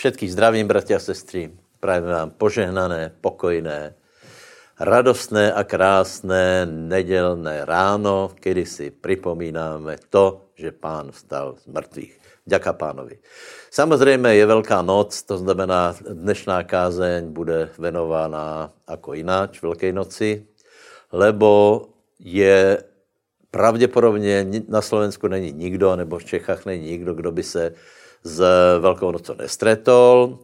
Všetkých zdravím, bratia a sestry. Prajem vám požehnané, pokojné, radostné a krásné nedělné ráno, kdy si připomínáme to, že pán vstal z mrtvých. Ďaká pánovi. Samozřejmě je Velká noc, to znamená, dnešná kázeň bude venována jako jináč Velké noci, lebo je pravděpodobně na Slovensku není nikdo, nebo v Čechách není nikdo, kdo by se s Velkou nocou nestretol,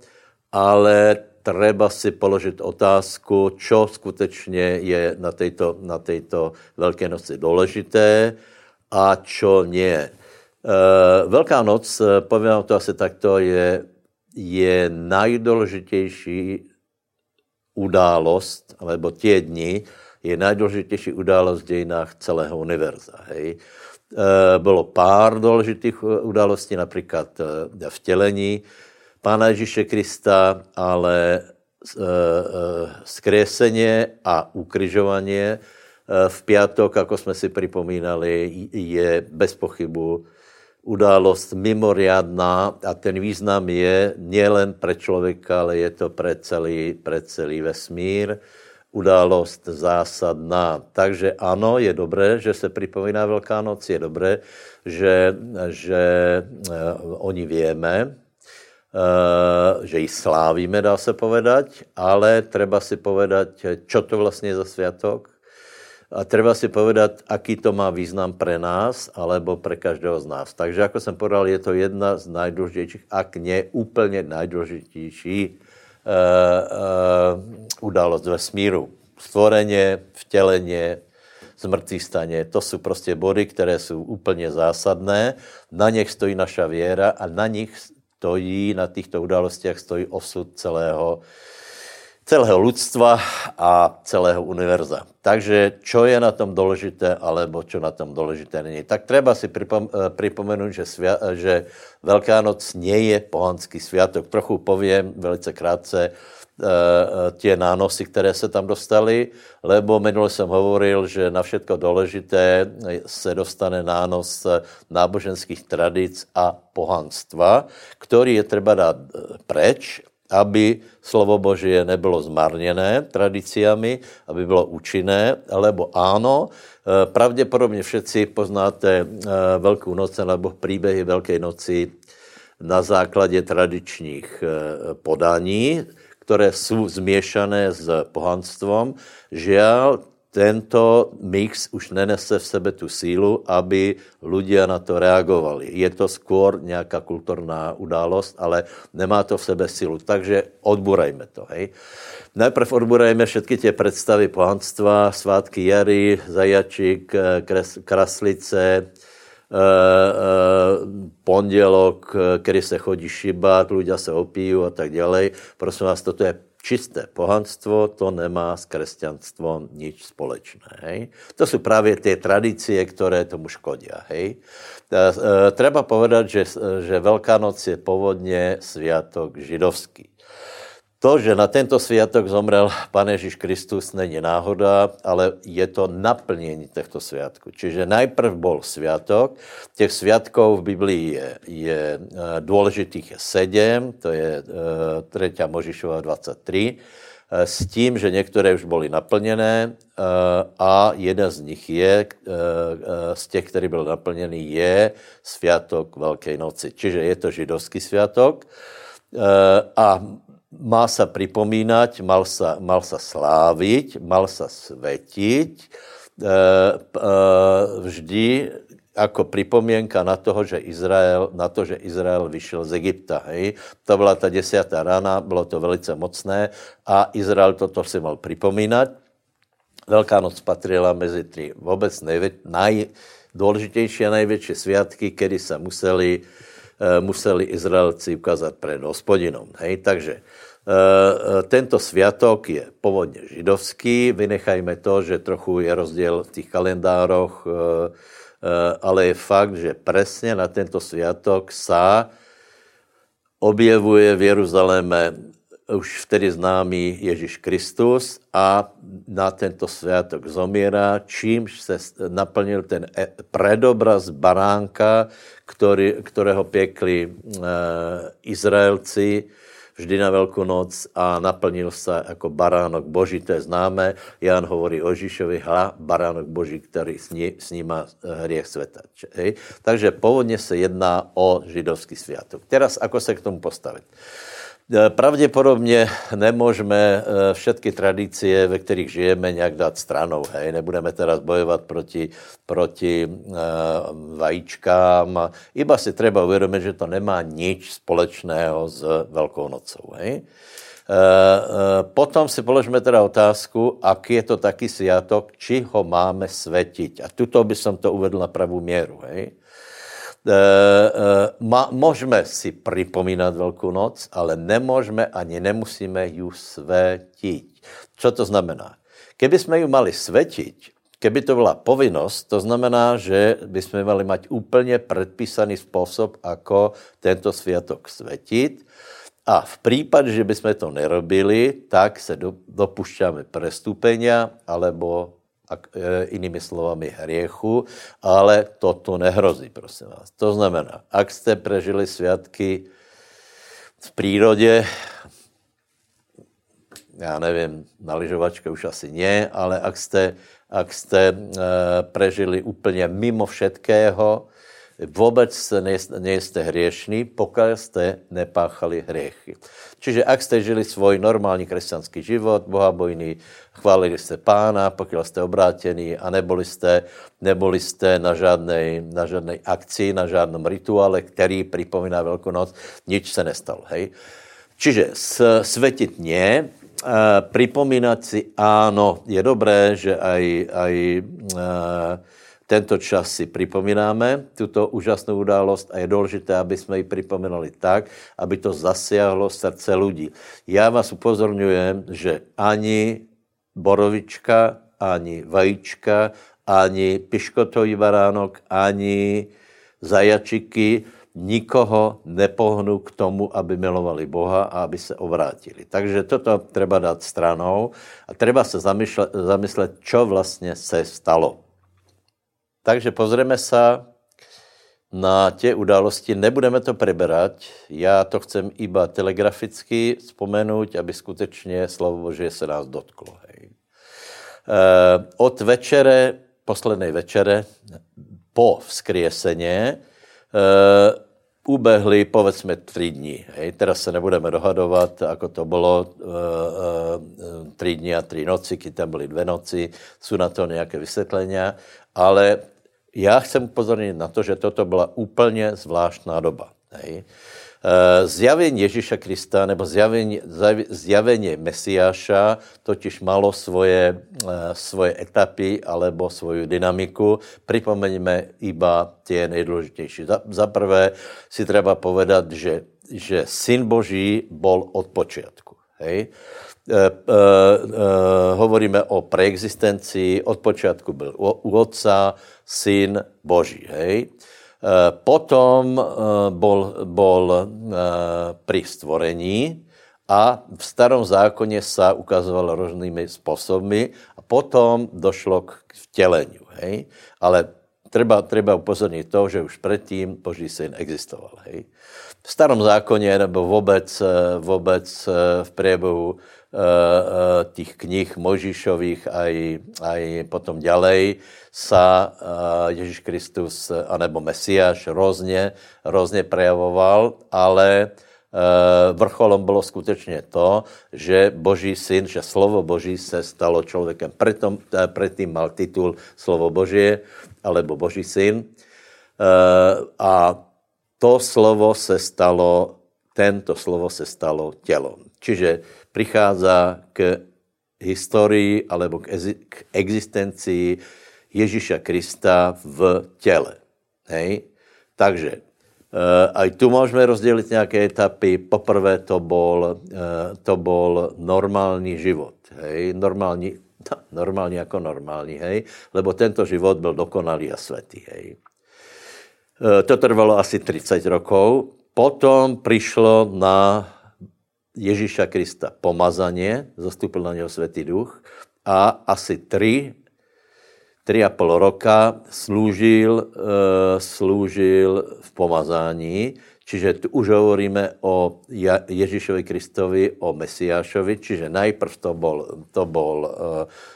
ale treba si položit otázku, čo skutečně je na této, na této Velké noci důležité a čo nie. Eh, Velká noc, povím to asi takto, je, je nejdůležitější událost, alebo tie dny, je nejdůležitější událost v dějinách celého univerza. Hej. Eh, bylo pár důležitých událostí, například vtělení Pána Ježíše Krista, ale skreseně a ukryžovanie v pátek, jako jsme si připomínali, je bez pochybu událost mimoriadná a ten význam je nielen pro člověka, ale je to pro celý, pre celý vesmír událost zásadná. Takže ano, je dobré, že se připomíná Velká noc, je dobré, že, že uh, oni víme, uh, že ji slávíme, dá se povedať, ale treba si povedať, čo to vlastně je za sviatok, a treba si povedat, aký to má význam pre nás, alebo pre každého z nás. Takže, jako jsem povedal, je to jedna z nejdůležitějších, ak ne úplně nejdůležitější uh, uh, událost ve smíru. Stvoreně, vtěleně, zmrtvý staně, to jsou prostě body, které jsou úplně zásadné. Na nich stojí naša věra a na nich stojí, na těchto událostech stojí osud celého, celého lidstva a celého univerza. Takže čo je na tom důležité, alebo čo na tom důležité není. Tak treba si pripom, eh, připomenout, že, svia, eh, že Velká noc nie je pohanský sviatok. Trochu povím velice krátce uh, tie nánosy, které se tam dostaly, lebo minule jsem hovoril, že na všetko důležité se dostane nános náboženských tradic a pohanstva, který je třeba dát preč aby slovo Božie nebylo zmarněné tradiciami, aby bylo účinné, lebo áno, eh, pravděpodobně všetci poznáte eh, Velkou noc nebo příběhy Velké noci na základě tradičních eh, podání, které jsou zmiešané s pohanstvom. Žiaľ, tento mix už nenese v sebe tu sílu, aby ľudia na to reagovali. Je to skôr nějaká kulturná událost, ale nemá to v sebe sílu. Takže odburajme to. Hej. Najprv odburajme všetky tie predstavy pohanstva, svátky jary, zajačík, kres, kraslice, Uh, uh, pondělok, kdy se chodí šibat, ľudia se opíjí a tak dále. Prosím vás, toto je čisté pohanstvo, to nemá s křesťanstvom nič společné. Hej? To jsou právě ty tradicie, které tomu škodí. Hej? E, treba povedať, že, že Velká noc je původně sviatok židovský. To, že na tento sviatok zomrel Pane Ježíš Kristus, není náhoda, ale je to naplnění těchto sviatků. Čiže najprv bol sviatok, těch sviatkov v Biblii je, je e, důležitých je sedm, to je 3. E, Možišova 23, e, s tím, že některé už byly naplněné a jeden z nich je, z těch, který byl naplněný, je sviatok Velké noci. Čiže je to židovský sviatok a má sa pripomínať, mal sa, mal sa sláviť, mal sa svetiť e, e, vždy jako připomienka na, toho, že Izrael, na to, že Izrael vyšel z Egypta. Hej. To byla ta desátá rána, bylo to velice mocné a Izrael toto si mal připomínat. Velká noc patrila mezi tři vůbec nejdůležitější a největší světky, kdy se museli Eh, museli Izraelci ukázat před hospodinom. Hej? Takže tento sviatok je původně židovský, vynechajme to, že trochu je rozdíl v těch kalendároch, ale je fakt, že přesně na tento sviatok sa objevuje v Jeruzaléme už vtedy známý Ježíš Kristus a na tento svátok zomírá, čímž se naplnil ten predobraz baránka, který, kterého pěkli e, Izraelci vždy na Velkou noc a naplnil se jako baránok Boží, to je známé. Jan hovorí o Ježíšovi, hla, baránok Boží, který sníma hriech světa. Takže původně se jedná o židovský svátok. Teraz, ako se k tomu postavit? E, pravděpodobně nemůžeme e, všetky tradície, ve kterých žijeme, nějak dát stranou. Hej? Nebudeme teraz bojovat proti, proti uh, vajíčkám. Iba si treba uvědomit, že to nemá nič společného s Velkou nocou. Hej? Potom si položme teda otázku, ak je to taký sviatok, či ho máme svetiť. A tuto by som to uvedl na pravou měru. Hej? E, e, můžeme si připomínat Velkou noc, ale nemůžeme ani nemusíme ju svetit. Co to znamená? Keby jsme ju mali svetit, keby to byla povinnost, to znamená, že bychom mali mať úplně předpísaný způsob, ako tento světok svetit. A v případě, že bychom to nerobili, tak se dopušťáme prestupenia alebo E, inými slovami hriechu, ale toto nehrozí, prosím vás. To znamená, ak jste prežili svědky v přírodě, já nevím, na lyžovačke už asi ne, ale ak jste, ak jste e, prežili úplně mimo všetkého, vůbec nejste hriešní, pokud jste nepáchali hriechy. Čiže ak jste žili svůj normální křesťanský život, bohabojný, chválili jste pána, pokud jste obrátení a neboli jste, neboli jste na žádnej, na žádnej akci, na žádnom rituále, který připomíná Velkou noc, nič se nestalo. Hej? Čiže svetit nie, připomínat si, ano, je dobré, že aj, aj tento čas si připomínáme, tuto úžasnou událost a je důležité, aby jsme ji připomínali tak, aby to zasiahlo srdce lidí. Já vás upozorňujem, že ani borovička, ani vajíčka, ani piškotový baránok, ani zajačiky nikoho nepohnu k tomu, aby milovali Boha a aby se obrátili. Takže toto treba dát stranou a treba se zamyslet, zamyslet čo vlastně se stalo. Takže pozrieme se na tě události. Nebudeme to preberať, já to chcem iba telegraficky vzpomenout, aby skutečně slovo Boží se nás dotklo. Hej. E, od večere, poslednej večere, po vzkrieseně, e, ubehli povedzme tři dní. Hej. Teraz se nebudeme dohadovat, ako to bylo e, e, tři dny a tři noci, když tam byly dvě noci, jsou na to nějaké vysvětlenia, ale já chcem upozornit na to, že toto byla úplně zvláštná doba. Hej. E, zjavení Ježíša Krista nebo zjavení, zjavení Mesiáša totiž malo svoje, e, svoje etapy alebo svoju dynamiku. Připomeňme iba tie nejdůležitější. Za, za prvé si treba povedat, že, že Syn Boží bol od počátku. Hej. E, e, e, hovoríme o preexistenci, od počátku byl u, Otca, syn Boží. Hej? Potom bol, bol pri stvorení a v starom zákoně se ukazoval různými způsoby a potom došlo k vtěleniu. Hej? Ale treba, treba upozornit to, že už předtím Boží syn existoval. Hej? V starom zákoně nebo vůbec, vůbec v průběhu Eh, eh, těch knih Možišových aj, aj potom ďalej sa eh, Ježíš Kristus anebo Mesiáš různě, různě prejavoval, ale vrcholom bylo skutečně to, že Boží syn, že slovo Boží se stalo člověkem. Preto, predtým mal titul slovo Božie, alebo Boží syn. A to slovo se stalo, tento slovo se stalo tělom. Čiže prichází k historii alebo k, k existencii Ježíša Krista v těle. Hej? Takže uh, aj tu můžeme rozdělit nějaké etapy. Poprvé to bol, uh, to bol normální život. Hej? Normální, no, normální jako normální, hej? lebo tento život byl dokonalý a světý. Hej? Uh, to trvalo asi 30 rokov. Potom přišlo na Ježíša Krista pomazanie, zastupil na něho Světý duch a asi tři, tři a půl roka slúžil, uh, slúžil v pomazání, Čiže tu už hovoríme o Ježíšovi Kristovi, o Mesiášovi, čiže najprv to bol, to bol uh,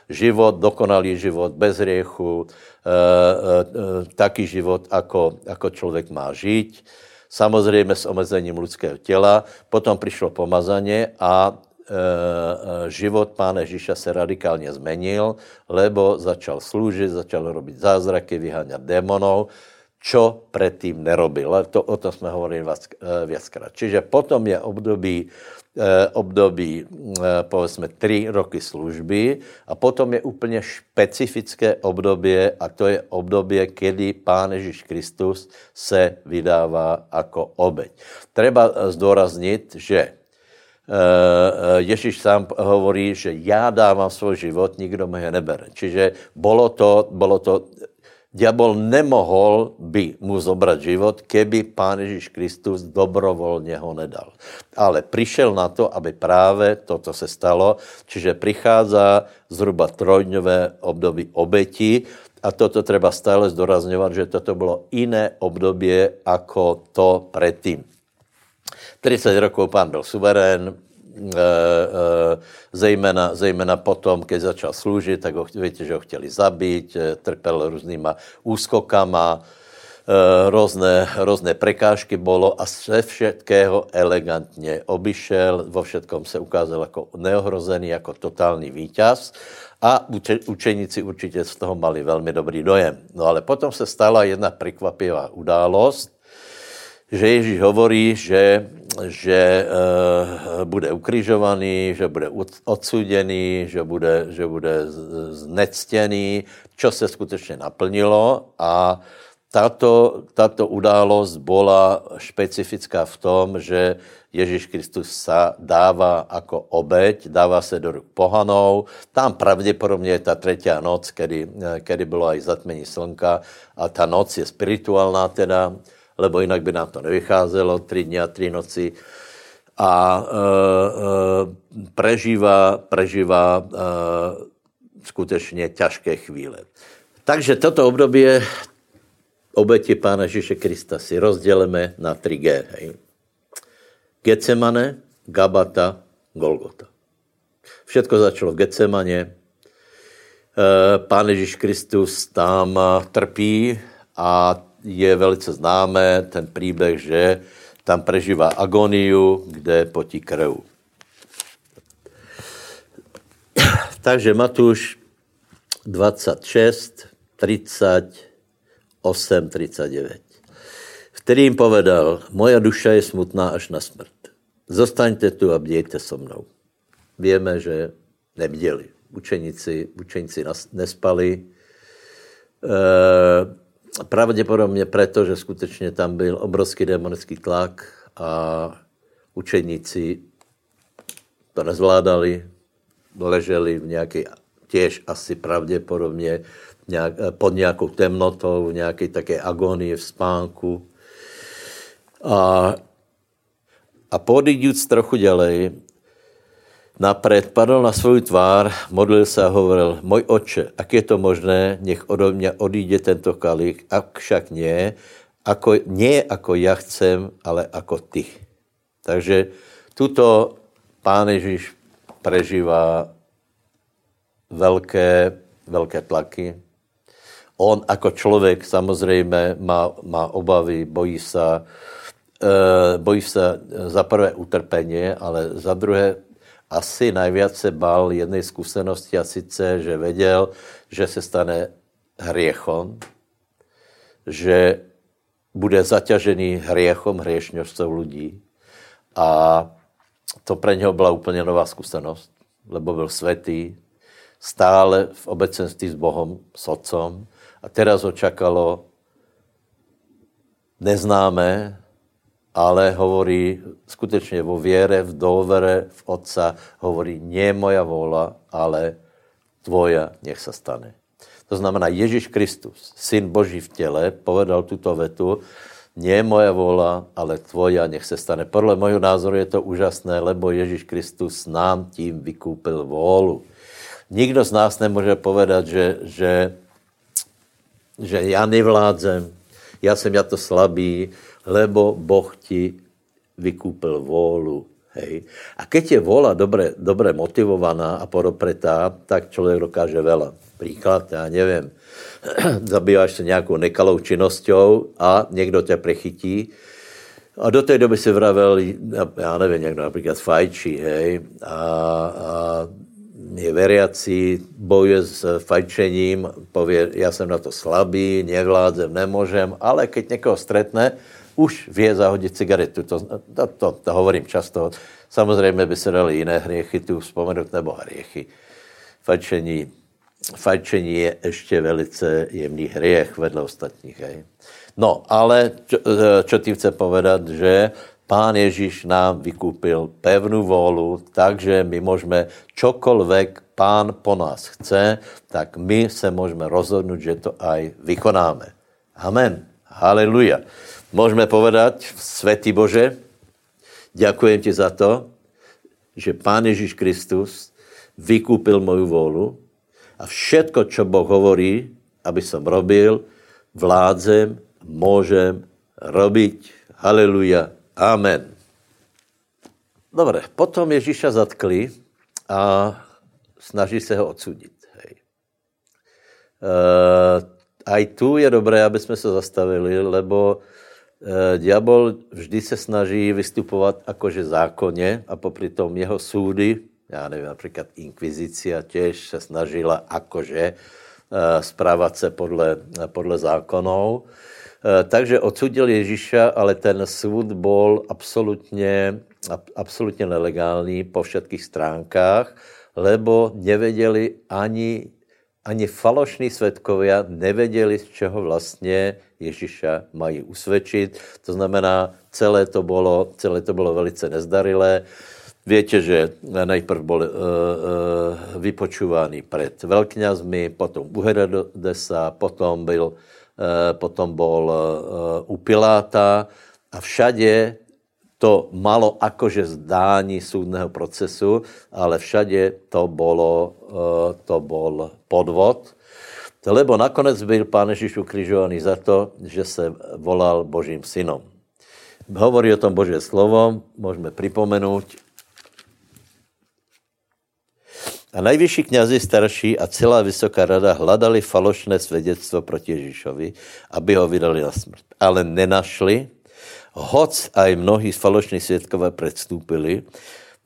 život, dokonalý život, bez riechu, uh, taký život, ako, ako člověk má žiť, samozřejmě s omezením lidského těla. Potom přišlo pomazanie a život pána Ježíša se radikálně zmenil, lebo začal slúžit, začal robiť zázraky, vyháňat démonov čo predtým nerobil. To, o tom jsme hovorili eh, viackrát. Čiže potom je období, období eh, povedzme, tři roky služby a potom je úplně špecifické období a to je období, kdy Pán Ježíš Kristus se vydává jako obeď. Treba zdůraznit, že Ježíš sám hovorí, že já dávám svůj život, nikdo mi ho nebere. Čiže bolo to, bolo to Diabol nemohol by mu zobrať život, keby Pán Ježíš Kristus dobrovolně ho nedal. Ale přišel na to, aby právě toto se stalo, čiže prichádza zhruba trojdňové období obeti a toto treba stále zdorazňovat, že toto bylo jiné období jako to předtím. 30 rokov pán byl suverén, zejména, zejména potom, když začal sloužit, tak ho, víte, že ho chtěli zabít, eh, trpěl různýma úskokama, různé, různé prekážky bolo a se všetkého elegantně obyšel, vo všetkom se ukázal jako neohrozený, jako totální vítěz a učeníci určitě z toho mali velmi dobrý dojem. No ale potom se stala jedna překvapivá událost, že Ježíš hovorí, že že uh, bude ukrižovaný, že bude odsuděný, že bude, že bude znectěný, čo se skutečně naplnilo a tato, tato událost byla špecifická v tom, že Ježíš Kristus sa dává jako obeď, dává se do ruk pohanou. Tam pravděpodobně je ta třetí noc, kedy, kedy bylo aj zatmení slnka a ta noc je spirituálná teda, lebo jinak by nám to nevycházelo, tři dny a tři noci. A e, e, prežívá, prežívá e, skutečně těžké chvíle. Takže toto období obeti Pána Ježíše Krista si rozdělíme na 3G. Hej. Getsemane, Gabata, Golgota. Všetko začalo v Getsemane. E, Pán Ježíš Kristus tam trpí a je velice známé ten příběh, že tam prežívá agoniu, kde potí krv. Takže Matuš 26, 38, 39. Vtedy jim povedal, moja duša je smutná až na smrt. Zostaňte tu a bdějte so mnou. Víme, že nebděli. Učeníci, učeníci nespali. E, Pravděpodobně proto, že skutečně tam byl obrovský demonický tlak a učeníci to nezvládali, leželi v nějaké, těž asi pravděpodobně nějak, pod nějakou temnotou, v nějaké také agonii v spánku. A, a podídíc trochu dělej, napřed padl na svůj tvár, modlil se a hovoril, můj oče, jak je to možné, nech ode mě odíde tento kalich, a však nie, ako, nie ako já chcem, ale ako ty. Takže tuto pán Ježíš prežívá velké, velké tlaky. On jako člověk samozřejmě má, má obavy, bojí se, e, bojí se za prvé utrpení, ale za druhé asi najviac se bál jednej zkušenosti a sice, že věděl, že se stane hriechom, že bude zaťažený hriechom hriešňovcov lidí a to pro něho byla úplně nová zkušenost, lebo byl světý, stále v obecenství s Bohem, s Otcom a teraz ho čakalo neznámé, ale hovorí skutečně vo věre, v dovere, v Otca, hovorí, nie moja vola, ale tvoja nech se stane. To znamená, Ježíš Kristus, syn Boží v těle, povedal tuto vetu, Nie moja vola, ale tvoja, nech se stane. Podle mojho názoru je to úžasné, lebo Ježíš Kristus nám tím vykoupil volu. Nikdo z nás nemůže povedat, že, že, že já nevládzem, já jsem já to slabý, lebo Boh ti vykoupil volu. Hej. A keď je vola dobre, dobre motivovaná a podopretá, tak člověk dokáže veľa. Příklad, já nevím, zabýváš se nějakou nekalou činností a někdo tě prechytí a do té doby si vravel, já nevím, někdo například fajčí, hej, a, a je veriací, bojuje s fajčením, pově, já jsem na to slabý, nevládzem, nemůžem, ale keď někoho stretne, už vie zahodit cigaretu. To, to, to, to hovorím často. Samozřejmě by se dali jiné hriechy tu vzpomenout, nebo hriechy. Fajčení, fajčení je ještě velice jemný hriech vedle ostatních. Hej. No, ale čo, čo tím chce povedat, že Pán Ježíš nám vykúpil pevnou volu, takže my můžeme čokoľvek Pán po nás chce, tak my se můžeme rozhodnout, že to aj vykonáme. Amen. Haleluja. Můžeme povedať, Svetý Bože, ďakujem ti za to, že Pán Ježíš Kristus vykúpil moju volu a všetko, čo Boh hovorí, aby som robil, vládzem, môžem robiť. Haleluja. Amen. Dobre, potom Ježíša zatkli a snaží se ho odsudit. Hej. E, aj tu je dobré, aby jsme se zastavili, lebo diabol vždy se snaží vystupovat jakože zákonně a popri tom jeho súdy, já nevím, například inkvizícia těž se snažila jakože eh, správat se podle, podle zákonů. Eh, takže odsudil Ježíša, ale ten soud byl absolutně, absolutně nelegální po všetkých stránkách, lebo nevěděli ani ani falošní svědkovia nevěděli, z čeho vlastně Ježíša mají usvědčit. To znamená, celé to bylo, celé to bylo velice nezdarilé. Víte, že najprv byl vypočúvaný před velkňazmi, potom u Herodesa, potom byl, uh, potom uh, u Piláta a všade to malo akože zdání súdného procesu, ale všade to bolo, eh, to bol podvod, lebo nakonec byl Pán Ježíš ukrižovaný za to, že se volal Božím synom. Hovorí o tom Božie slovo, můžeme připomenout. A nejvyšší knězi starší a celá vysoká rada hledali falošné svědectvo proti Ježíšovi, aby ho vydali na smrt. Ale nenašli, hoc aj mnohí falošní svědkové předstúpili,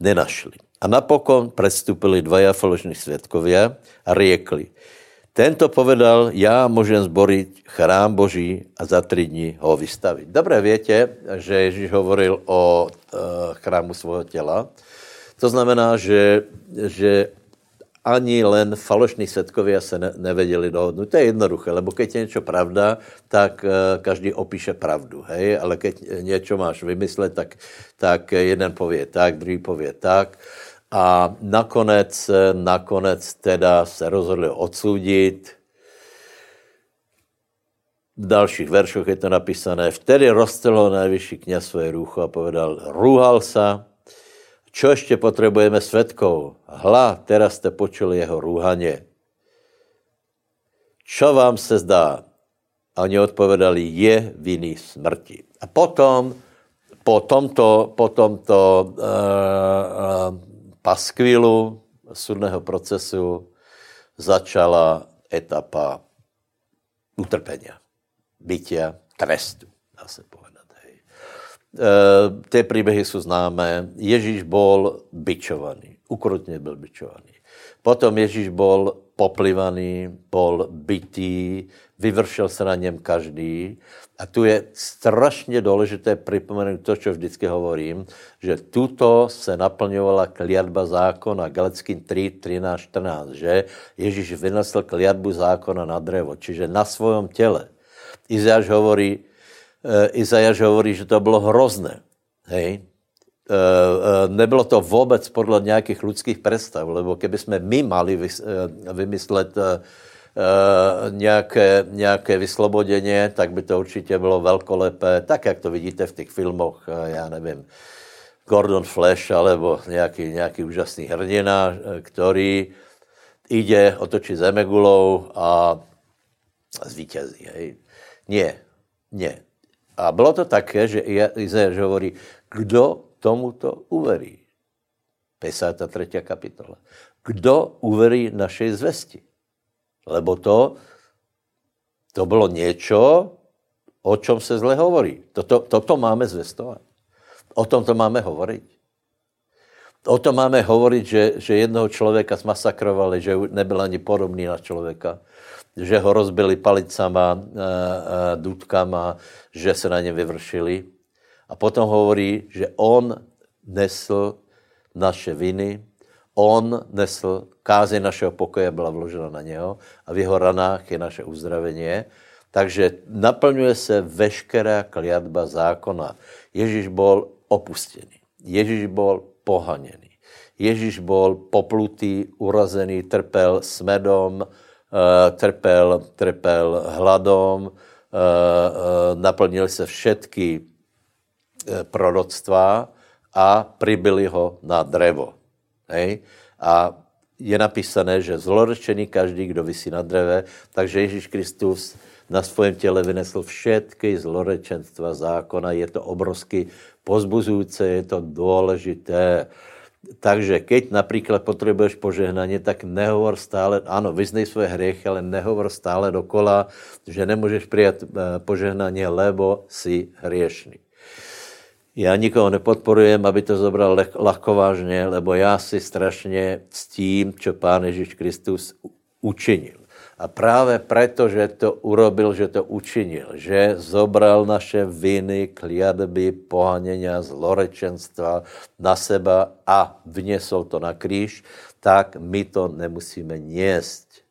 nenašli. A napokon předstúpili dvaja falošní svědkovia a riekli, tento povedal, já můžem zborit chrám Boží a za tři dny ho vystavit. Dobře větě, že Ježíš hovoril o e, chrámu svého těla. To znamená, že, že ani len falošní svědkovia se ne, nevedeli dohodnout. To je jednoduché, lebo keď je něco pravda, tak uh, každý opíše pravdu, hej? ale keď něco máš vymyslet, tak, tak jeden pově tak, druhý pově tak. A nakonec, nakonec teda se rozhodli odsoudit. V dalších veršoch je to napísané. Vtedy roztrhl nejvyšší kněz svoje růcho a povedal, rúhal sa, Čo ještě potřebujeme svědkov? Hla, teraz jste počuli jeho rúhaně. Čo vám se zdá? A oni odpovedali, je viny smrti. A potom, po tomto, po tomto uh, uh, paskvilu sudného procesu začala etapa utrpenia, bytia, trestu, dá se povedat. Eh, ty příběhy jsou známé. Ježíš byl byčovaný, ukrutně byl byčovaný. Potom Ježíš byl poplivaný, byl bytý, vyvršel se na něm každý. A tu je strašně důležité připomenout to, co vždycky hovorím, že tuto se naplňovala kliatba zákona, Galeckým 3, 13, 14, že Ježíš vynesl kliatbu zákona na drevo, čiže na svém těle. Izáš hovorí, Eh, Izajaš hovorí, že to bylo hrozné. Hej? Eh, eh, nebylo to vůbec podle nějakých lidských představ, lebo keby jsme my mali vymyslet nějaké, nějaké vysloboděně, tak by to určitě bylo velkolepé, tak jak to vidíte v těch filmoch, já nevím, Gordon Flash alebo nějaký, nějaký úžasný hrdina, který ide otočit zemegulou a zvítězí. Hej. Nie, nie. A bylo to také, že Izajáš hovorí, kdo tomuto uverí. 53. kapitola. Kdo uverí našej zvesti? Lebo to, to bylo něco, o čem se zle hovorí. Toto, toto máme zvestovat. O tom to máme hovoriť. O tom máme hovoriť, že, že jednoho člověka zmasakrovali, že nebyl ani podobný na člověka, že ho rozbili palicama, e, e, dudkama, že se na ně vyvršili. A potom hovorí, že on nesl naše viny, on nesl kázeň našeho pokoje, byla vložena na něho a v jeho ranách je naše uzdravení. Takže naplňuje se veškerá kliatba zákona. Ježíš bol opustený. Ježíš bol pohaněný. Ježíš bol poplutý, urazený, trpel smedom, eh, trpel, trpel hladom, eh, eh, naplnili se všetky proroctvá a pribili ho na drevo. Hej? A je napísané, že zlorečený každý, kdo vysí na dreve, takže Ježíš Kristus na svém těle vynesl všetky zlorečenstva zákona. Je to obrovsky pozbuzující, je to důležité. Takže keď například potřebuješ požehnání, tak nehovor stále, ano, vyznej své hriechy, ale nehovor stále dokola, že nemůžeš přijat eh, požehnání, lebo si hriešný. Já nikoho nepodporujem, aby to zobral lehkovážně, lebo já si strašně ctím, co Pán Ježíš Kristus učinil. A právě proto, že to urobil, že to učinil, že zobral naše viny, kliadby, pohaněnia, zlorečenstva na seba a vnesol to na kříž, tak my to nemusíme niesť.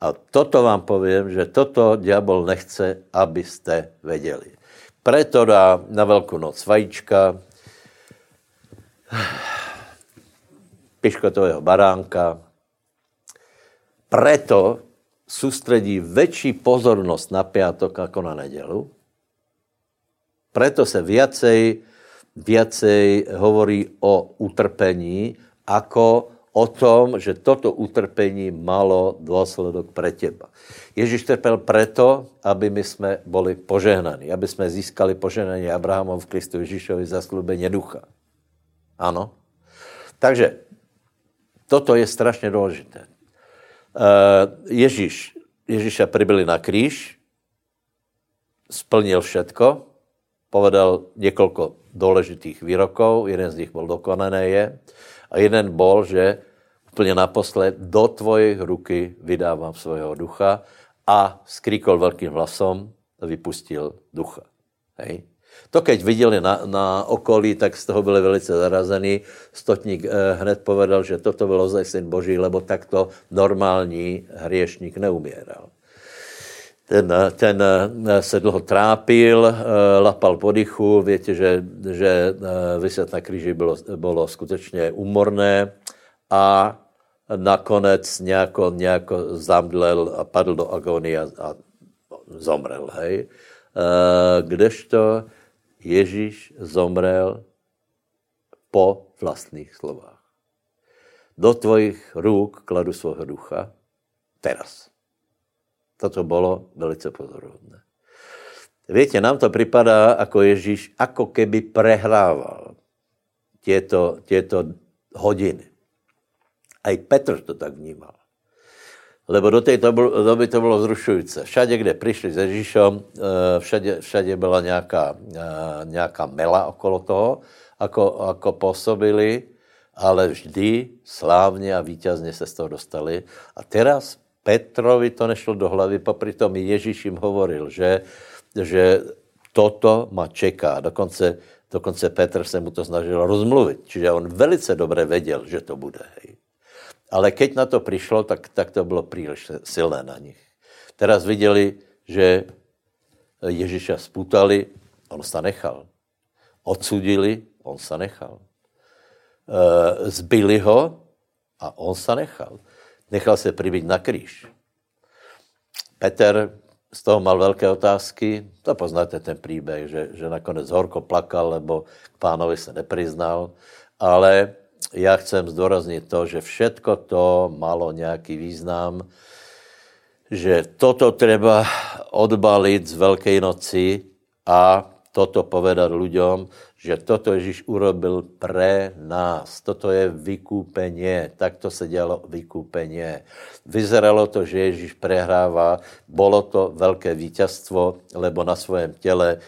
A toto vám povím, že toto diabol nechce, abyste věděli. Preto dá na Velkou noc vajíčka, piškotového baránka, preto soustředí větší pozornost na piatok jako na nedělu. Proto se viacej, viacej hovorí o utrpení, jako o tom, že toto utrpení malo důsledok pre teba. Ježíš trpel preto, aby my jsme boli požehnaní, aby jsme získali požehnání Abrahamov v Kristu Ježíšovi zaslubení ducha. Ano. Takže toto je strašně důležité. Eh, Ježíš, Ježíša přibyli na kříž, splnil všetko, povedal několik důležitých výrokov, jeden z nich byl dokonané je, a jeden bol, že úplně naposled, do tvojej ruky vydávám svého ducha a skríkol velkým hlasom vypustil ducha. Hej. To, keď viděli na, na okolí, tak z toho byli velice zarazení. Stotník eh, hned povedal, že toto byl ozaj syn Boží, lebo takto normální hriešník neumíral. Ten, ten eh, se dlouho trápil, eh, lapal po dychu, větě, že, že eh, vyset na kříži bylo, bylo skutečně umorné a nakonec nějako, nějako zamdlel a padl do agonie a, a zomrel. Hej. Kdežto Ježíš zomrel po vlastních slovách. Do tvojich růk kladu svého ducha teraz. Toto bylo velice pozorovné. Víte, nám to připadá, jako Ježíš, jako keby prehrával těto, těto hodiny. A i Petr to tak vnímal. Lebo do té doby to bylo zrušující. Všade, kde přišli s Ježíšem, eh, všade, všade byla nějaká, eh, nějaká mela okolo toho, ako, ako působili, ale vždy slávně a vítězně se z toho dostali. A teraz Petrovi to nešlo do hlavy, popri tom Ježíš jim hovoril, že, že toto ma čeká. Dokonce, dokonce Petr se mu to snažil rozmluvit. Čiže on velice dobře věděl, že to bude. Hej. Ale keď na to přišlo, tak, tak to bylo příliš silné na nich. Teraz viděli, že Ježíša sputali, on se nechal. Odsudili, on se nechal. E, zbyli ho a on se nechal nechal se přibít na kříž. Peter z toho mal velké otázky. To poznáte ten příběh, že, že nakonec horko plakal, lebo k pánovi se nepriznal. Ale já chcem zdůraznit to, že všetko to malo nějaký význam, že toto treba odbalit z Velké noci a toto povedat ľuďom, že toto Ježíš urobil pre nás. Toto je vykúpenie. Takto se dělalo vykúpenie. Vyzeralo to, že Ježíš prehrává. Bolo to velké vítězstvo, lebo na svém těle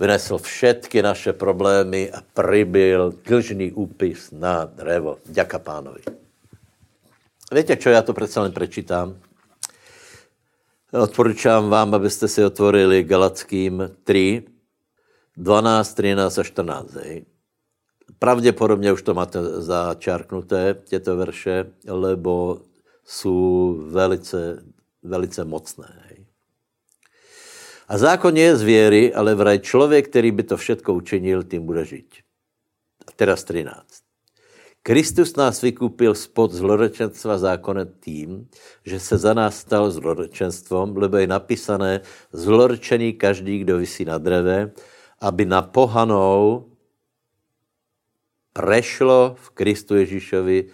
vynesl všetky naše problémy a pribyl dlžný úpis na drevo. Ďaká pánovi. Víte, čo já to přece jen prečítám? Odporučám vám, abyste si otvorili Galackým 3, 12, 13 a 14. Hej. Pravděpodobně už to máte začárknuté, těto verše, lebo jsou velice, velice mocné. Hej. A zákon je z věry, ale vraj člověk, který by to všetko učinil, tím bude žít. A teraz 13. Kristus nás vykupil spod zlorečenstva zákonem tím, že se za nás stal zlorečenstvom, lebo je napísané zlorečený každý, kdo vysí na dreve, aby na pohanou prešlo v Kristu Ježíšovi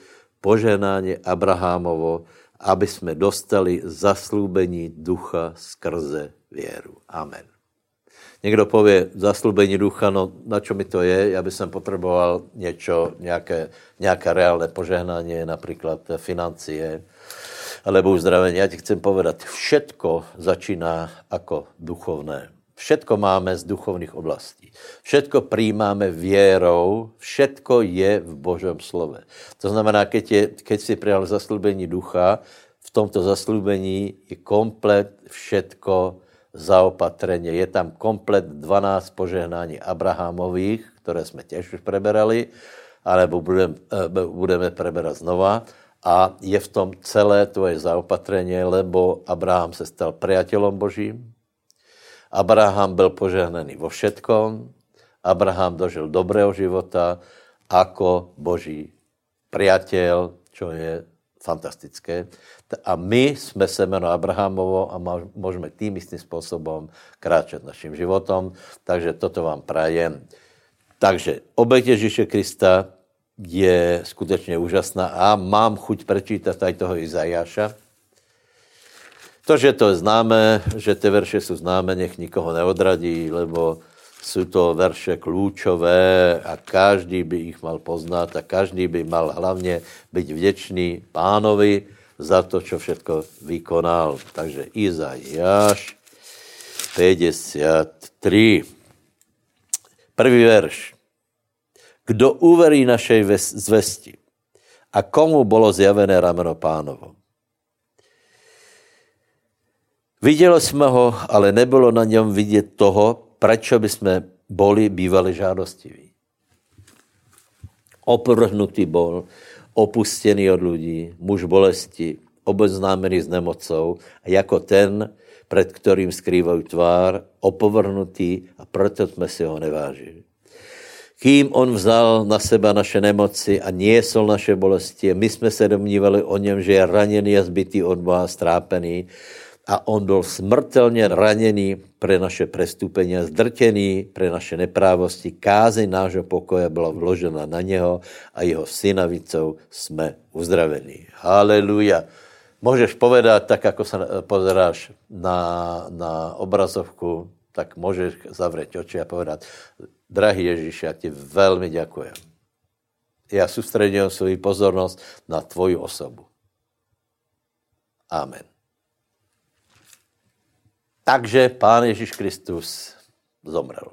poženání Abrahamovo, aby jsme dostali zaslúbení ducha skrze věru. Amen. Někdo pově zaslúbení ducha, no na čo mi to je? Já bych potřeboval něco, nějaké, nějaké reálné požehnání, například financie, alebo uzdravení. Já ti chcem povedat, všetko začíná jako duchovné. Všetko máme z duchovných oblastí. Všetko přijímáme věrou, všetko je v Božom slove. To znamená, keď, je, keď si přijal zaslubení ducha, v tomto zaslubení je komplet všetko zaopatreně. Je tam komplet 12 požehnání Abrahamových, které jsme těž už preberali, alebo budeme, eh, budeme preberat znova. A je v tom celé tvoje zaopatreně, lebo Abraham se stal priateľom Božím, Abraham byl požehnaný vo všetkom, Abraham dožil dobrého života jako boží priateľ, čo je fantastické. A my jsme semeno Abrahamovo a můžeme tým istým způsobem kráčet naším životom. Takže toto vám prajem. Takže oběť Ježíše Krista je skutečně úžasná a mám chuť prečítat tady toho Izajáša, to, že to je známe, že ty verše jsou známe, nech nikoho neodradí, lebo jsou to verše klíčové a každý by jich mal poznat a každý by mal hlavně být vděčný pánovi za to, co všetko vykonal. Takže Izajáš 53. Prvý verš. Kdo uverí našej zvesti a komu bylo zjavené rameno pánovo? Viděli jsme ho, ale nebylo na něm vidět toho, proč by jsme boli bývali žádostiví. Oprhnutý bol, opustený od lidí, muž bolesti, obeznámený s nemocou jako ten, před kterým skrývají tvár, opovrhnutý a proto jsme si ho nevážili. Kým on vzal na seba naše nemoci a niesol naše bolesti, my jsme se domnívali o něm, že je raněný a zbytý od Boha, strápený, a on byl smrtelně raněný pre naše prestupení, zdrtěný pre naše neprávosti. Kázeň nášho pokoje byla vložena na něho a jeho synavicou jsme uzdravení. Haleluja. Můžeš povedat, tak jako se pozeráš na, na obrazovku, tak můžeš zavřít oči a povedat, drahý Ježíš, já ti velmi děkuji. Já soustředím svou pozornost na tvoji osobu. Amen. Takže Pán Ježíš Kristus zomrel.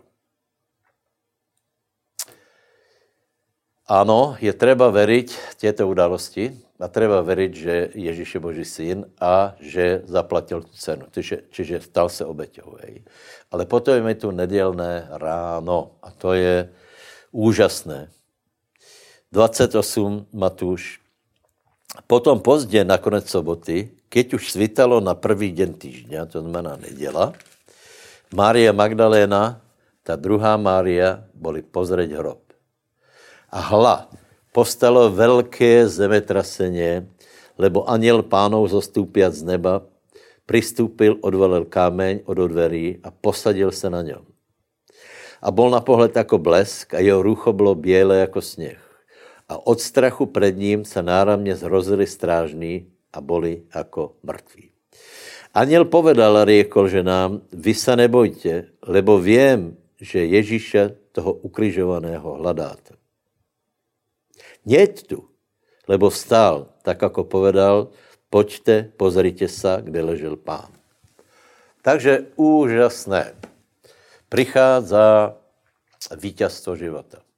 Ano, je třeba veriť těto události a treba veriť, že Ježíš je Boží syn a že zaplatil tu cenu, čiže, čiže stal se obeťou. Ale potom je tu nedělné ráno a to je úžasné. 28 Matúš. Potom pozdě, na konec soboty, keď už svítalo na první den týždňa, to znamená neděla, Mária Magdaléna, ta druhá Mária, boli pozrieť hrob. A hla, postalo velké zemetraseně, lebo aniel pánov zostúpiat z neba Přistúpil, odvalil kámeň od dverí a posadil se na něm. A bol na pohled jako blesk a jeho rucho bylo bělé jako sněh. A od strachu před ním se náramně zrozili strážní a boli jako mrtví. Aniel povedal a riekol ženám, vy se nebojte, lebo vím, že Ježíše toho ukrižovaného hledáte. Něď tu, lebo vstál, tak jako povedal, pojďte, pozrite se, kde ležel pán. Takže úžasné. Prichází vítězstvo života.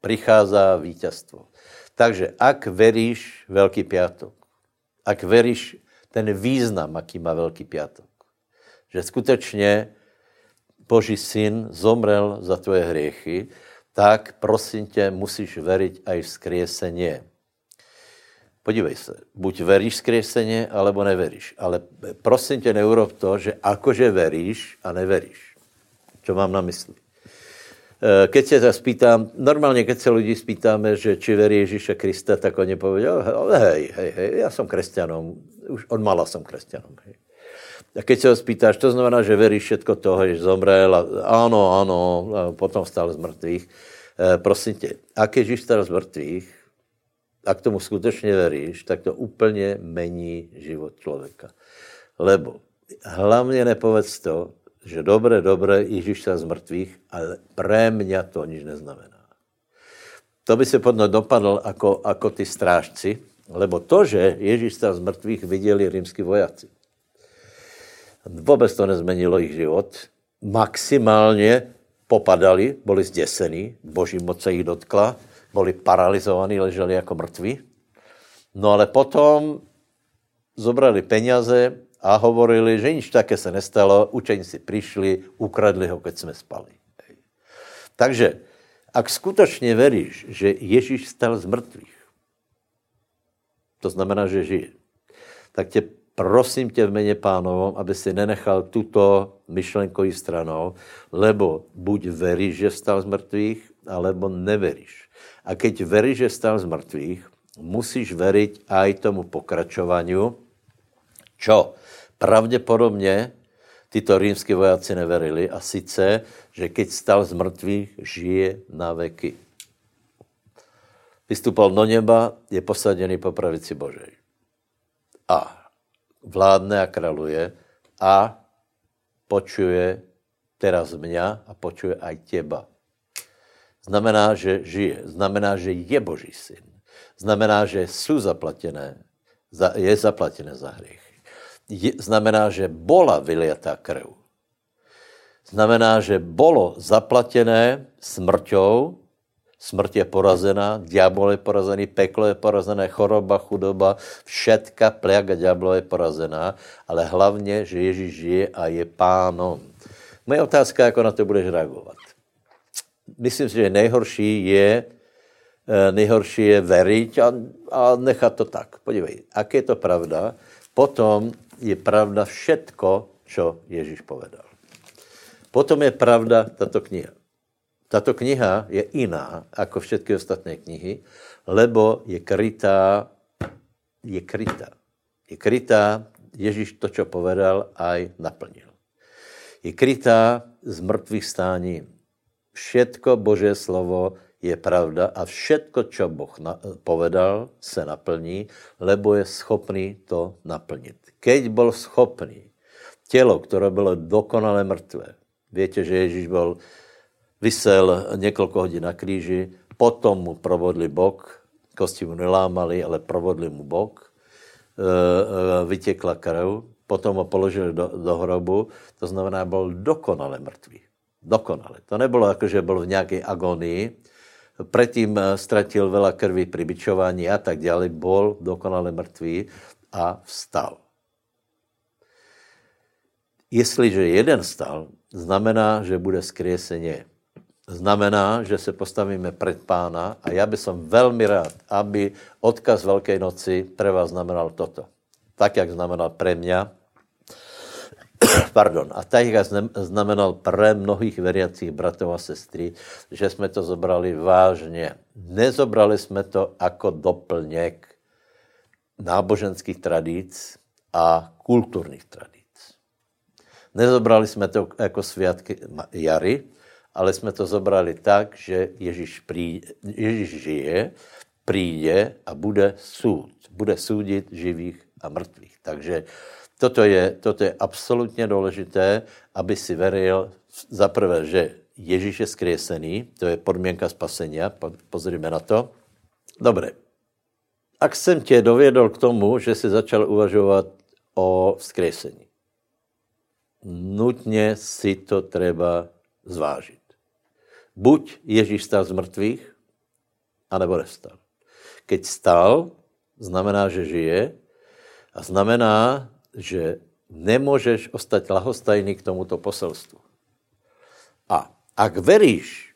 Prichází vítězstvo. Takže ak veríš Velký piatok, ak veríš ten význam, aký má Velký piatok, že skutečně Boží syn zomrel za tvoje hriechy, tak prosím tě, musíš veriť aj v skriesenie. Podívej se, buď veríš skriesenie, alebo neveríš. Ale prosím tě, neurob to, že akože veríš a neveríš. Čo mám na mysli? Eh, keď se zase pýtám, normálně, keď se lidi spýtáme, že či verí Ježíše Krista, tak oni povedou, hej, hej, hej, já jsem křesťanom, už od mala jsem křesťanom. A keď se ho spýtáš, to znamená, že veríš všetko toho, že zomrel a ano, ano, a potom vstal z mrtvých. E, prosím tě, ak Ježíš vstal z mrtvých, a k tomu skutečně veríš, tak to úplně mení život člověka. Lebo hlavně nepovedz to, že dobré, dobré, Ježíš se z mrtvých, ale pre mě to nič neznamená. To by se podno dopadl jako, jako ty strážci, lebo to, že Ježíš z mrtvých, viděli rímsky vojaci. Vůbec to nezmenilo jejich život. Maximálně popadali, byli zděsení, boží moc se jich dotkla, byli paralizovaní, leželi jako mrtví. No ale potom zobrali peněze a hovorili, že nič také se nestalo, učeníci přišli, ukradli ho, keď jsme spali. Takže, ak skutečně veríš, že Ježíš stal z mrtvých, to znamená, že žije, tak tě prosím tě v jméně pánovom, aby si nenechal tuto myšlenkový stranou, lebo buď veríš, že stal z mrtvých, alebo neveríš. A keď veríš, že stal z mrtvých, musíš veriť aj tomu pokračovaniu, čo pravděpodobně tyto rímsky vojáci neverili a sice, že keď stal z mrtvých, žije na veky. Vystupal do neba, je posadený po pravici Božej. A vládne a kraluje a počuje teraz mě a počuje aj těba. Znamená, že žije. Znamená, že je Boží syn. Znamená, že jsou zaplatené, je zaplatené za hřích. Znamená, že bola vyliatá krv. Znamená, že bolo zaplatené smrťou Smrt je porazená, diabol je porazený, peklo je porazené, choroba, chudoba, všetka pliaga diablo je porazená, ale hlavně, že Ježíš žije a je pánom. Moje otázka, jako na to budeš reagovat. Myslím si, že nejhorší je, eh, nejhorší je veriť a, a nechat to tak. Podívej, ak je to pravda, potom je pravda všetko, čo Ježíš povedal. Potom je pravda tato kniha. Tato kniha je jiná jako všechny ostatné knihy, lebo je krytá, je krytá. Je krytá, Ježíš to, čo povedal, aj naplnil. Je krytá z mrtvých stání. Všetko Boží slovo je pravda a všetko, čo Boh na, povedal, se naplní, lebo je schopný to naplnit. Keď byl schopný, tělo, které bylo dokonale mrtvé, víte, že Ježíš byl Vysel několik hodin na kříži, potom mu provodli bok, kosti mu nelámali, ale provodli mu bok, e, e, vytěkla krev, potom ho položili do, do hrobu, to znamená, byl dokonale mrtvý. Dokonale. To nebylo jako, že byl v nějaké agonii, předtím e, ztratil veľa krví při bičování a tak dále, byl dokonale mrtvý a vstal. Jestliže jeden stal, znamená, že bude skrieseně znamená, že se postavíme před pána a já bych velmi rád, aby odkaz Velké noci pre vás znamenal toto. Tak, jak znamenal pre mě, pardon, a tak, jak znamenal pre mnohých veriacích bratov a sestry, že jsme to zobrali vážně. Nezobrali jsme to jako doplněk náboženských tradic, a kulturních tradic. Nezobrali jsme to jako světky jary, ale jsme to zobrali tak, že Ježíš, přijde, Ježíš žije, přijde a bude soud. Bude soudit živých a mrtvých. Takže toto je, toto je absolutně důležité, aby si veril za prvé, že Ježíš je skriesený, to je podmínka spasení, pozrime na to. Dobré. Ak jsem tě dovědol k tomu, že jsi začal uvažovat o vzkriesení, nutně si to treba zvážit. Buď Ježíš stal z mrtvých, anebo nestal. Keď stal, znamená, že žije a znamená, že nemůžeš ostať lahostajný k tomuto poselstvu. A ak veríš,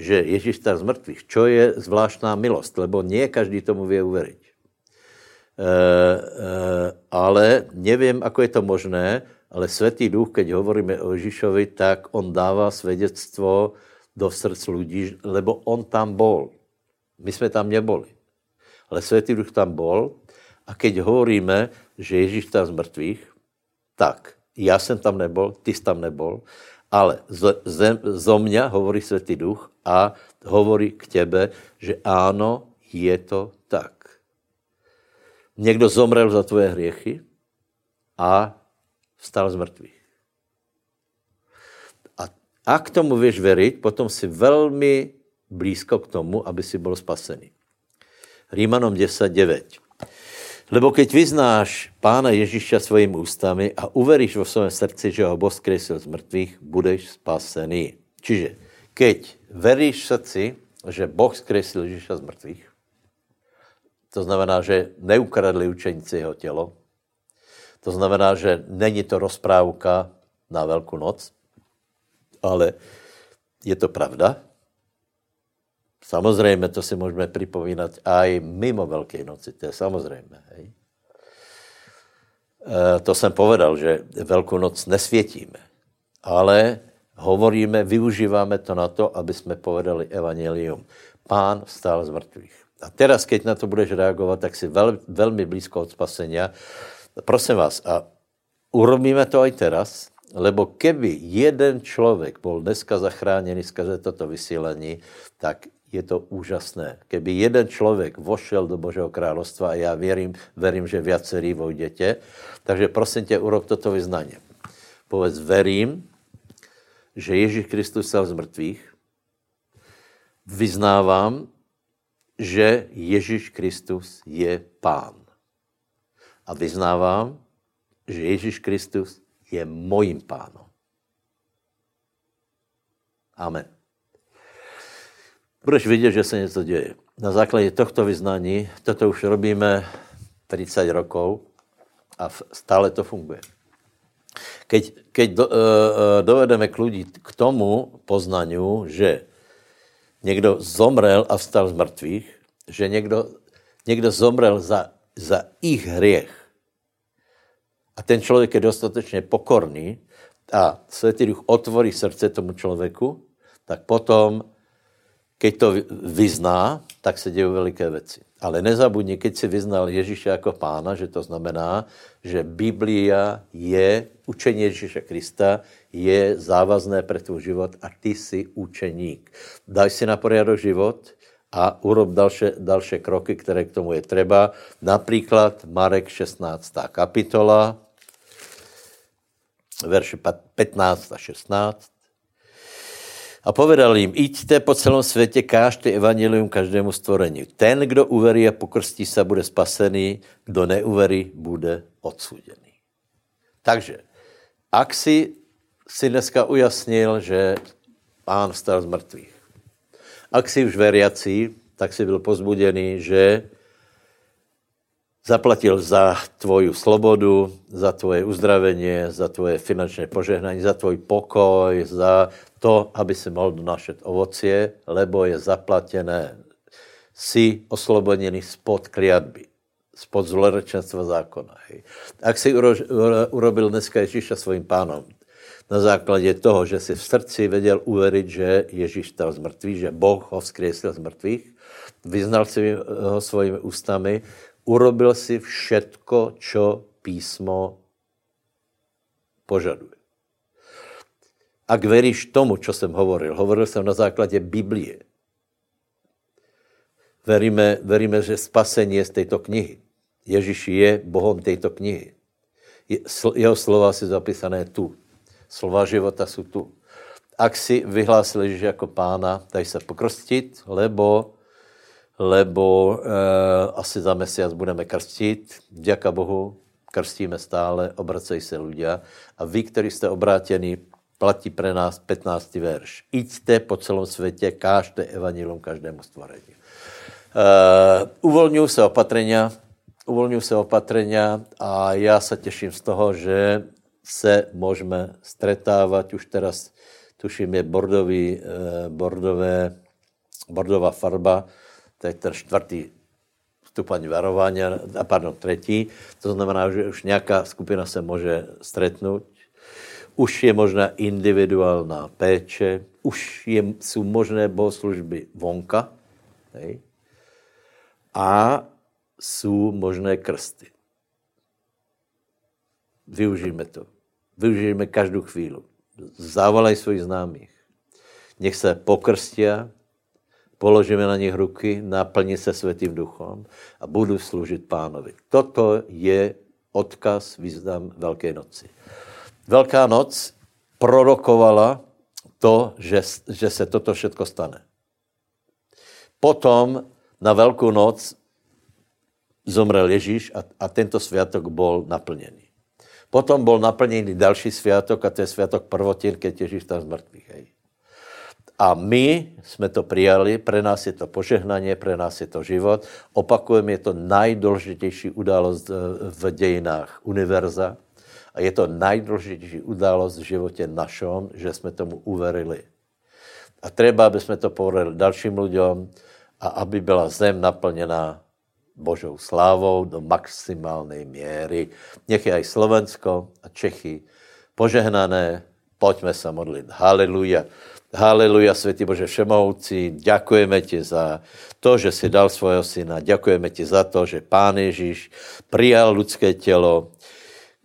že Ježíš stal z mrtvých, čo je zvláštná milost, lebo nie každý tomu vie uveriť. E, e, ale nevím, ako je to možné, ale Svetý Duch, keď hovoríme o Ježíšovi, tak on dává svedectvo do srdc lidí, lebo on tam bol. My jsme tam neboli. Ale Svetý Duch tam bol a keď hovoríme, že Ježíš tam z mrtvých, tak já jsem tam nebol, ty jsi tam nebol, ale z, z, zo mňa hovorí Svetý Duch a hovorí k tebe, že áno, je to tak. Někdo zomrel za tvoje hriechy a vstal z mrtvých. A ak tomu věš veriť, potom si velmi blízko k tomu, aby si byl spasený. Rímanom 10, 9. Lebo keď vyznáš Pána Ježíša svojimi ústami a uveríš vo svém srdci, že ho Boh skresil z mrtvých, budeš spasený. Čiže keď veríš v srdci, že Boh skresil Ježíša z mrtvých, to znamená, že neukradli učeníci jeho tělo, to znamená, že není to rozprávka na Velkou noc, ale je to pravda. Samozřejmě to si můžeme připomínat i mimo Velké noci, to je samozřejmé. Hej. E, to jsem povedal, že Velkou noc nesvětíme, ale hovoríme, využíváme to na to, aby jsme povedali evangelium. Pán vstal z mrtvých. A teraz, keď na to budeš reagovat, tak si vel, velmi blízko od spasenia. Prosím vás, a urobíme to aj teraz, lebo keby jeden člověk byl dneska zachráněný skrze toto vysílení, tak je to úžasné. Keby jeden člověk vošel do Božího královstva a já věřím, verím, že viacerí vojdete, takže prosím tě, urob toto vyznání. Povedz, verím, že Ježíš Kristus stal z mrtvých, vyznávám, že Ježíš Kristus je Pán. A vyznávám, že Ježíš Kristus je mojím pánom. Amen budeš vidět, že se něco děje. Na základě tohto vyznání, toto už robíme 30 rokov a stále to funguje. Keď, keď do, uh, dovedeme k ľudí k tomu poznaniu, že někdo zomrel a vstal z mrtvých, že někdo, někdo zomrel za, za ich hriech a ten člověk je dostatečně pokorný a Světý Duch otvorí srdce tomu člověku, tak potom keď to vyzná, tak se dějí veliké věci. Ale nezabudni, keď si vyznal Ježíše jako pána, že to znamená, že Biblia je, učení Ježíše Krista je závazné pro tvůj život a ty jsi učeník. Daj si na poriadok život a urob další, další kroky, které k tomu je třeba. Například Marek 16. kapitola, verše 15 a 16. A povedal jim, ijďte po celém světě, kážte evangelium každému stvorení. Ten, kdo uverí a pokrstí se, bude spasený, kdo neuverí, bude odsuděný. Takže, ak si, si dneska ujasnil, že pán vstal z mrtvých, ak si už veriací, tak si byl pozbudený, že zaplatil za tvoju slobodu, za tvoje uzdravení, za tvoje finančné požehnání, za tvoj pokoj, za to, aby si mohl donášet ovocie, lebo je zaplatené. Jsi oslobodený spod kliatby, spod zlorečenstva zákona. Hej. Ak si urobil dneska Ježíša svým pánom, na základě toho, že si v srdci věděl uveriť, že Ježíš stal z mrtvých, že Boh ho vzkriesil z mrtvých, vyznal si ho svými ústami, urobil si všetko, čo písmo požaduje. Ak veríš tomu, čo jsem hovoril, hovoril jsem na základě Biblie. Veríme, veríme, že spasení je z této knihy. Ježíš je Bohom této knihy. Jeho slova jsou zapísané tu. Slova života jsou tu. Ak si vyhlásil Ježíš jako pána, daj se pokrstit, lebo, lebo e, asi za mesiac budeme krstit. Děka Bohu, krstíme stále, obracej se ľudia. A vy, kteří jste obrátěni, platí pre nás 15. verš. Iďte po celém světě, kážte evanilum každému stvorení. Uh, uvolňují se opatrenia, uvolňují se opatrenia a já se těším z toho, že se můžeme stretávat už teraz, tuším, je bordový, uh, bordové, bordová farba, to je ten čtvrtý stupaň varování, a pardon, třetí. To znamená, že už nějaká skupina se může stretnout. Už je možná individuální péče, už je, jsou možné bohoslužby vonka. Hej? A jsou možné krsty. Využijeme to. Využijeme každou chvíli. Závalaj svých známých. Nech se pokrstia, položíme na nich ruky, naplní se světým duchom a budu služit pánovi. Toto je odkaz význam Velké noci. Velká noc prorokovala to, že, že se toto všechno stane. Potom na Velkou noc zomrel Ježíš a, a tento sviatok byl naplněný. Potom byl naplněný další sviatok a to je sviatok prvotin, keď Ježíš tam z mrtvých. Hej. A my jsme to přijali, pre nás je to požehnaně, pre nás je to život. Opakujeme, je to nejdůležitější událost eh, v dějinách univerza a je to nejdůležitější událost v životě našom, že jsme tomu uverili. A třeba, aby jsme to povedali dalším lidem a aby byla zem naplněná Božou slávou do maximální míry. Nech je aj Slovensko a Čechy požehnané. Pojďme se modlit. Haleluja. Haleluja, Světý Bože Všemohoucí, děkujeme ti za to, že si dal svojho syna. Děkujeme ti za to, že Pán Ježíš přijal lidské tělo,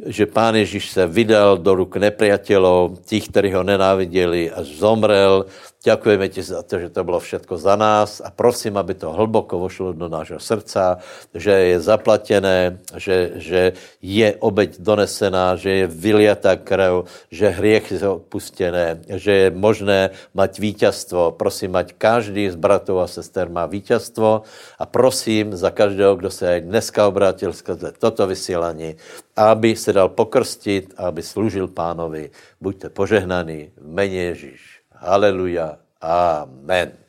že Pán Ježíš se vydal do ruk nepriateľov, těch, kteří ho nenáviděli, až zomrel Děkujeme ti za to, že to bylo všetko za nás a prosím, aby to hlboko vošlo do nášho srdca, že je zaplatené, že, že je obeď donesená, že je vyliatá krev, že hriech je odpustené, že je možné mať víťazstvo. Prosím, mať každý z bratov a sester má víťazstvo a prosím za každého, kdo se aj dneska obrátil skrze toto vysílání, aby se dal pokrstit aby služil pánovi. Buďte požehnaní v mene Ježíš. Haleluja. Amen.